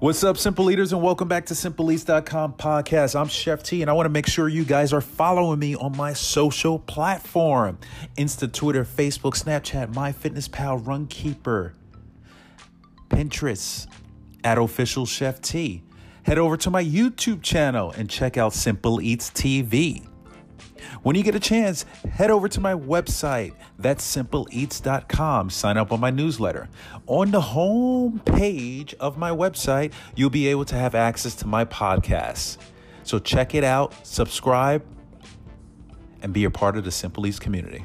What's up, Simple Eaters, and welcome back to SimpleEats.com podcast. I'm Chef T, and I want to make sure you guys are following me on my social platform Insta, Twitter, Facebook, Snapchat, MyFitnessPal, Runkeeper, Pinterest, at Official Chef T. Head over to my YouTube channel and check out Simple Eats TV. When you get a chance, head over to my website. That's simpleeats.com. Sign up on my newsletter. On the home page of my website, you'll be able to have access to my podcasts. So check it out, subscribe, and be a part of the Simple Eats community.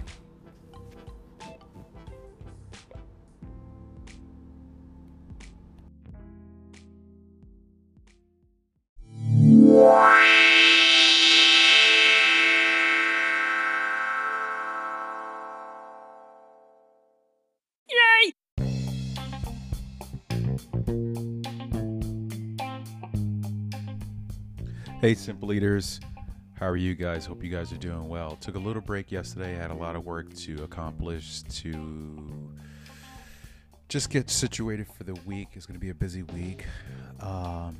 Hey, Simple Eaters. How are you guys? Hope you guys are doing well. Took a little break yesterday. I had a lot of work to accomplish to just get situated for the week. It's going to be a busy week. Um,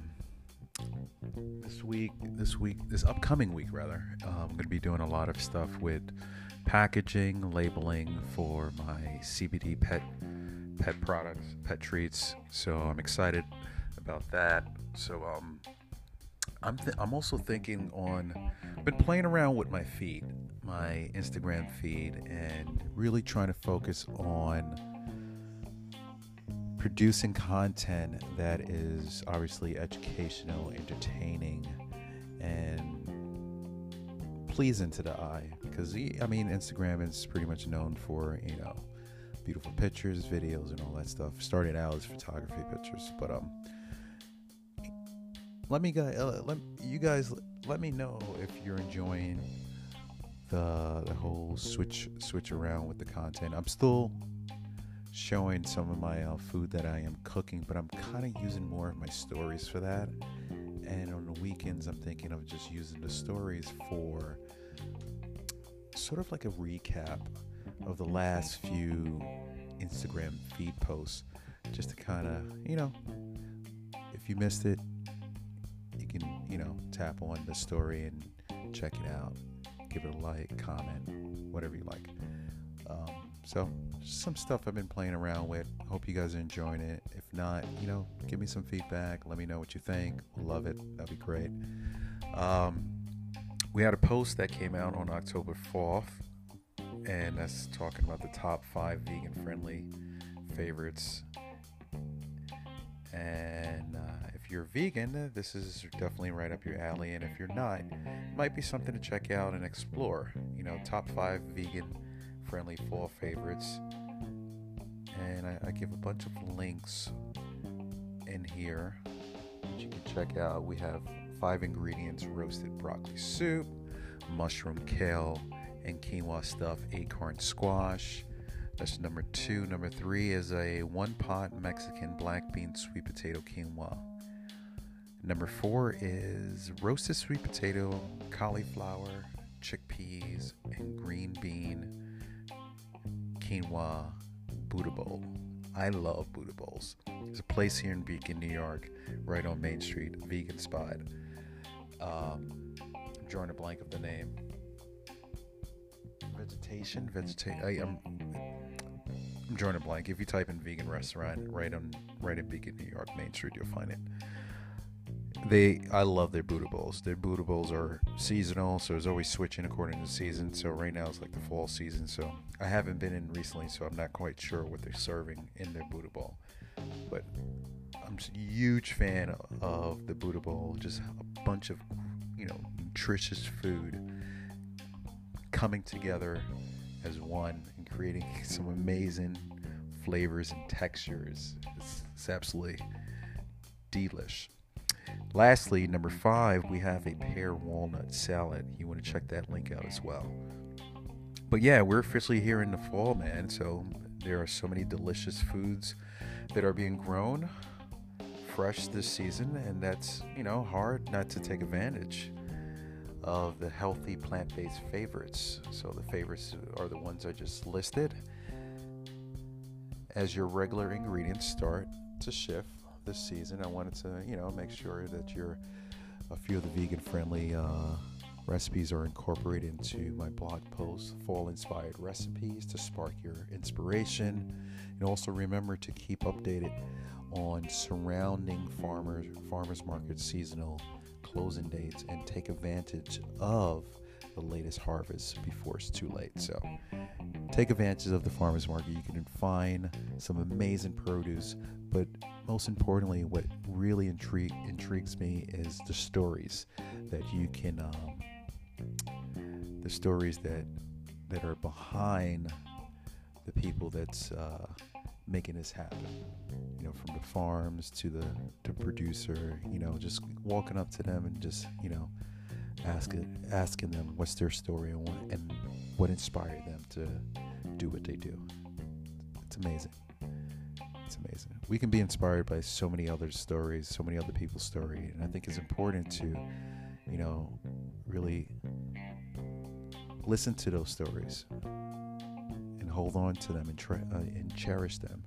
this week, this week, this upcoming week, rather, um, I'm going to be doing a lot of stuff with packaging, labeling for my CBD pet pet products, pet treats. So I'm excited about that. So um I'm th- I'm also thinking on been playing around with my feed, my Instagram feed, and really trying to focus on producing content that is obviously educational, entertaining, and pleasing to the eye. Because I mean, Instagram is pretty much known for you know beautiful pictures, videos, and all that stuff. Starting out as photography pictures, but um let me guys, uh, let you guys let me know if you're enjoying the the whole switch switch around with the content. I'm still showing some of my uh, food that I am cooking, but I'm kind of using more of my stories for that. And on the weekends, I'm thinking of just using the stories for sort of like a recap of the last few Instagram feed posts, just to kind of, you know, if you missed it, tap on the story and check it out. Give it a like, comment, whatever you like. Um, so, some stuff I've been playing around with. Hope you guys are enjoying it. If not, you know, give me some feedback. Let me know what you think. Love it. That'd be great. Um, we had a post that came out on October 4th, and that's talking about the top five vegan friendly favorites. And uh, if you're vegan, this is definitely right up your alley. And if you're not, it might be something to check out and explore. You know, top five vegan friendly fall favorites. And I, I give a bunch of links in here that you can check out. We have five ingredients roasted broccoli soup, mushroom kale, and quinoa stuff acorn squash. That's number two. Number three is a one pot Mexican black bean sweet potato quinoa. Number four is roasted sweet potato, cauliflower, chickpeas, and green bean quinoa Buddha bowl. I love Buddha bowls. There's a place here in Beacon, New York, right on Main Street, vegan spot. Um, drawing a blank of the name. Vegetation, vegetation. I'm drawing a blank. If you type in vegan restaurant right on right in Beacon, New York, Main Street, you'll find it they I love their Buddha bowls. Their Buddha bowls are seasonal, so it's always switching according to the season. So right now it's like the fall season. So I haven't been in recently, so I'm not quite sure what they're serving in their Buddha bowl. But I'm just a huge fan of the Buddha bowl. Just a bunch of you know nutritious food coming together as one creating some amazing flavors and textures. It's, it's absolutely delish. Lastly, number five, we have a pear walnut salad. You want to check that link out as well. But yeah, we're officially here in the fall, man. So there are so many delicious foods that are being grown fresh this season, and that's, you know, hard not to take advantage of the healthy plant based favorites. So the favorites are the ones I just listed. As your regular ingredients start to shift, this season. I wanted to, you know, make sure that you're a few of the vegan friendly uh, recipes are incorporated into my blog post, fall inspired recipes to spark your inspiration. And also remember to keep updated on surrounding farmers farmers market seasonal closing dates and take advantage of the latest harvest before it's too late. So take advantage of the farmers market. You can find some amazing produce, but most importantly, what really intrigue, intrigues me is the stories that you can, um, the stories that that are behind the people that's uh, making this happen. You know, from the farms to the to producer. You know, just walking up to them and just you know asking asking them what's their story and what, and what inspired them to do what they do. It's amazing. It's amazing. We can be inspired by so many other stories, so many other people's story, and I think it's important to, you know, really listen to those stories hold on to them and, uh, and cherish them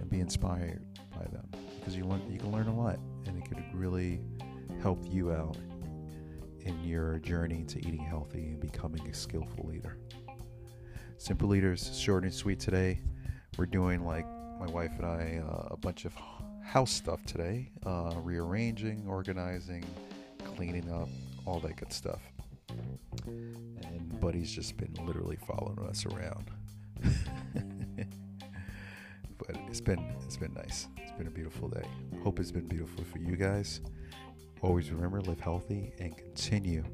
and be inspired by them because you learn you can learn a lot and it could really help you out in your journey to eating healthy and becoming a skillful leader. Simple Eaters, short and sweet today. We're doing like my wife and I uh, a bunch of house stuff today, uh, rearranging, organizing, cleaning up, all that good stuff. And Buddy's just been literally following us around. but it's been it's been nice. It's been a beautiful day. Hope it's been beautiful for you guys. Always remember, live healthy and continue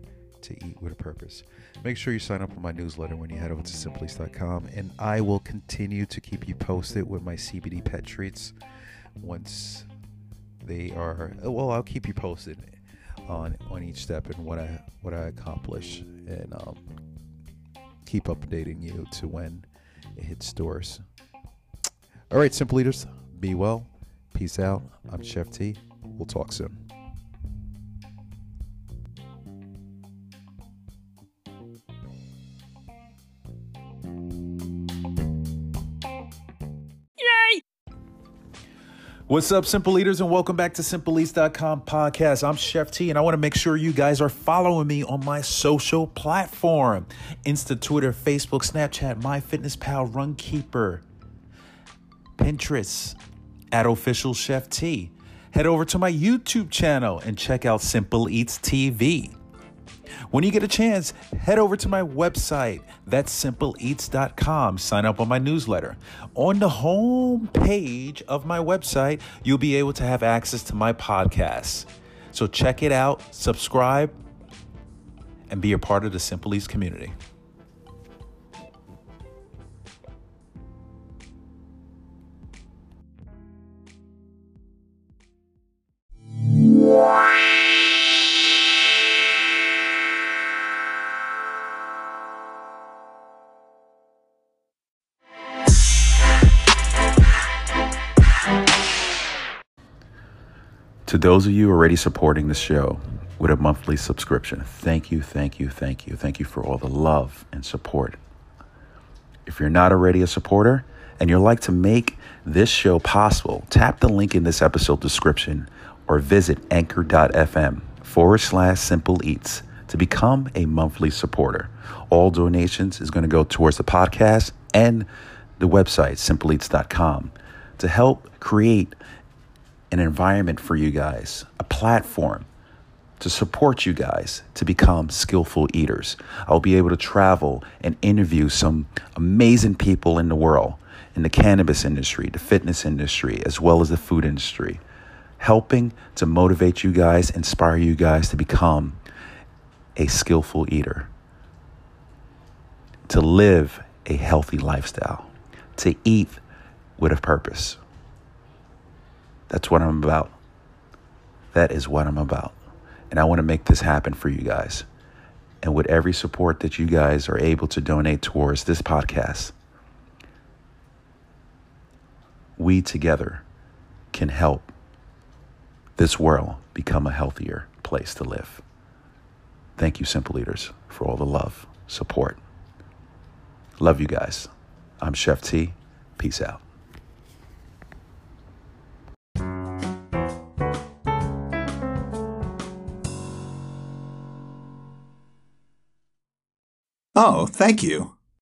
to eat with a purpose. Make sure you sign up for my newsletter when you head over to simpleeats.com, and I will continue to keep you posted with my CBD pet treats once they are. Well, I'll keep you posted on on each step and what I what I accomplish, and um, keep updating you to when it hits stores. All right, Simple Eaters, be well. Peace out. I'm Chef T. We'll talk soon. What's up, Simple Eaters, and welcome back to SimpleEats.com podcast. I'm Chef T, and I want to make sure you guys are following me on my social platform Insta, Twitter, Facebook, Snapchat, MyFitnessPal, Runkeeper, Pinterest, at Official Chef T. Head over to my YouTube channel and check out Simple Eats TV. When you get a chance, head over to my website. That's simpleeats.com. Sign up on my newsletter. On the home page of my website, you'll be able to have access to my podcasts. So check it out, subscribe, and be a part of the Simple Eats community. To those of you already supporting the show with a monthly subscription, thank you, thank you, thank you. Thank you for all the love and support. If you're not already a supporter and you'd like to make this show possible, tap the link in this episode description or visit anchor.fm forward slash simple eats to become a monthly supporter. All donations is going to go towards the podcast and the website, simpleeats.com, to help create an environment for you guys, a platform to support you guys to become skillful eaters. I'll be able to travel and interview some amazing people in the world, in the cannabis industry, the fitness industry, as well as the food industry, helping to motivate you guys, inspire you guys to become a skillful eater, to live a healthy lifestyle, to eat with a purpose. That's what I'm about. That is what I'm about. And I want to make this happen for you guys. And with every support that you guys are able to donate towards this podcast, we together can help this world become a healthier place to live. Thank you, Simple Eaters, for all the love, support. Love you guys. I'm Chef T. Peace out. Oh, thank you.